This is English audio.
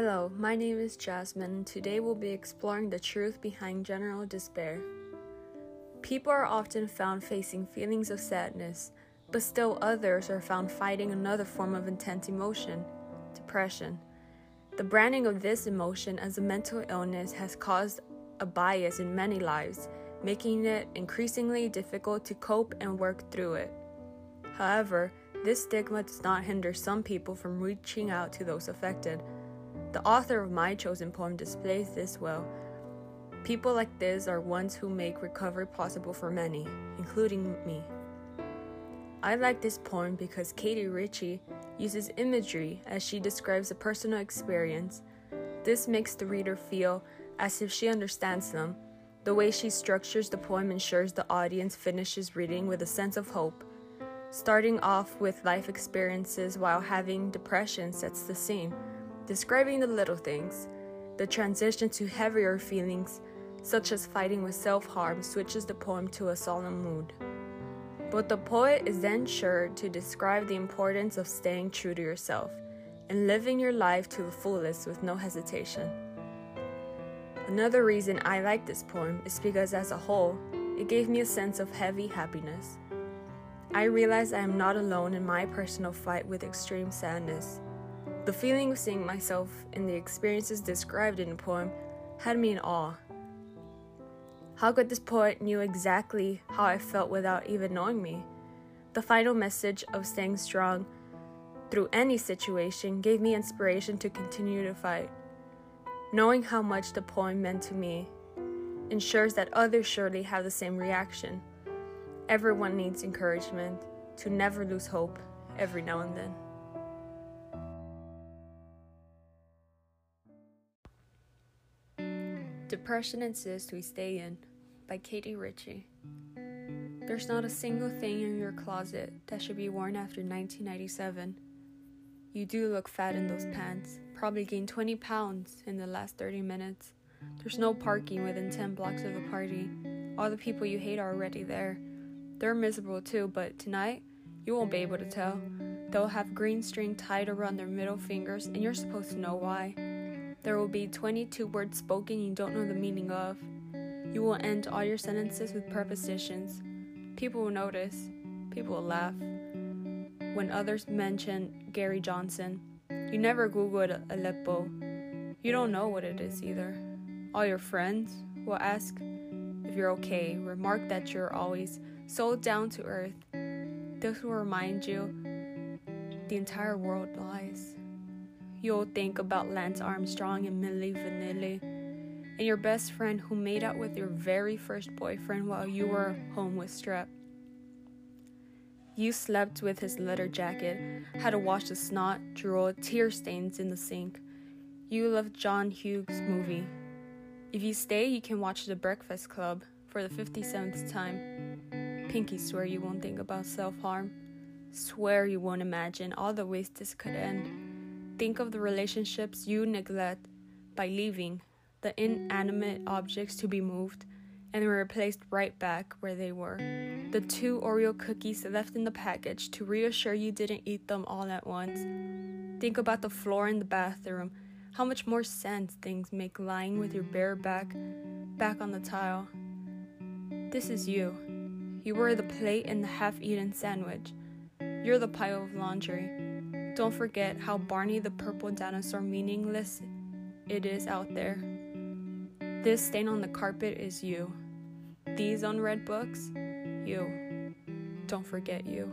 Hello, my name is Jasmine. And today we'll be exploring the truth behind general despair. People are often found facing feelings of sadness, but still others are found fighting another form of intense emotion depression. The branding of this emotion as a mental illness has caused a bias in many lives, making it increasingly difficult to cope and work through it. However, this stigma does not hinder some people from reaching out to those affected. The author of my chosen poem displays this well. People like this are ones who make recovery possible for many, including me. I like this poem because Katie Ritchie uses imagery as she describes a personal experience. This makes the reader feel as if she understands them. The way she structures the poem ensures the audience finishes reading with a sense of hope. Starting off with life experiences while having depression sets the scene describing the little things. The transition to heavier feelings, such as fighting with self harm, switches the poem to a solemn mood. But the poet is then sure to describe the importance of staying true to yourself and living your life to the fullest with no hesitation. Another reason I like this poem is because, as a whole, it gave me a sense of heavy happiness. I realize I am not alone in my personal fight with extreme sadness. The feeling of seeing myself in the experiences described in the poem had me in awe. How could this poet knew exactly how I felt without even knowing me? The final message of staying strong through any situation gave me inspiration to continue to fight. Knowing how much the poem meant to me ensures that others surely have the same reaction. Everyone needs encouragement to never lose hope every now and then. Depression Insists We Stay In by Katie Ritchie. There's not a single thing in your closet that should be worn after 1997. You do look fat in those pants, probably gained 20 pounds in the last 30 minutes. There's no parking within 10 blocks of the party. All the people you hate are already there. They're miserable too, but tonight, you won't be able to tell. They'll have green string tied around their middle fingers, and you're supposed to know why. There will be 22 words spoken you don't know the meaning of. You will end all your sentences with prepositions. People will notice. People will laugh. When others mention Gary Johnson, you never Googled Aleppo. You don't know what it is either. All your friends will ask if you're okay, remark that you're always so down to earth. This will remind you the entire world lies. You'll think about Lance Armstrong and Milli Vanilli and your best friend who made out with your very first boyfriend while you were home with strep. You slept with his leather jacket, had to wash the snot, drool, tear stains in the sink. You loved John Hughes' movie. If you stay, you can watch The Breakfast Club for the 57th time. Pinky swear you won't think about self harm. Swear you won't imagine all the ways this could end. Think of the relationships you neglect by leaving the inanimate objects to be moved and replaced right back where they were. The two Oreo cookies left in the package to reassure you didn't eat them all at once. Think about the floor in the bathroom, how much more sense things make lying with your bare back back on the tile. This is you. You were the plate in the half eaten sandwich. You're the pile of laundry. Don't forget how Barney the purple dinosaur meaningless it is out there. This stain on the carpet is you. These unread books, you. Don't forget you.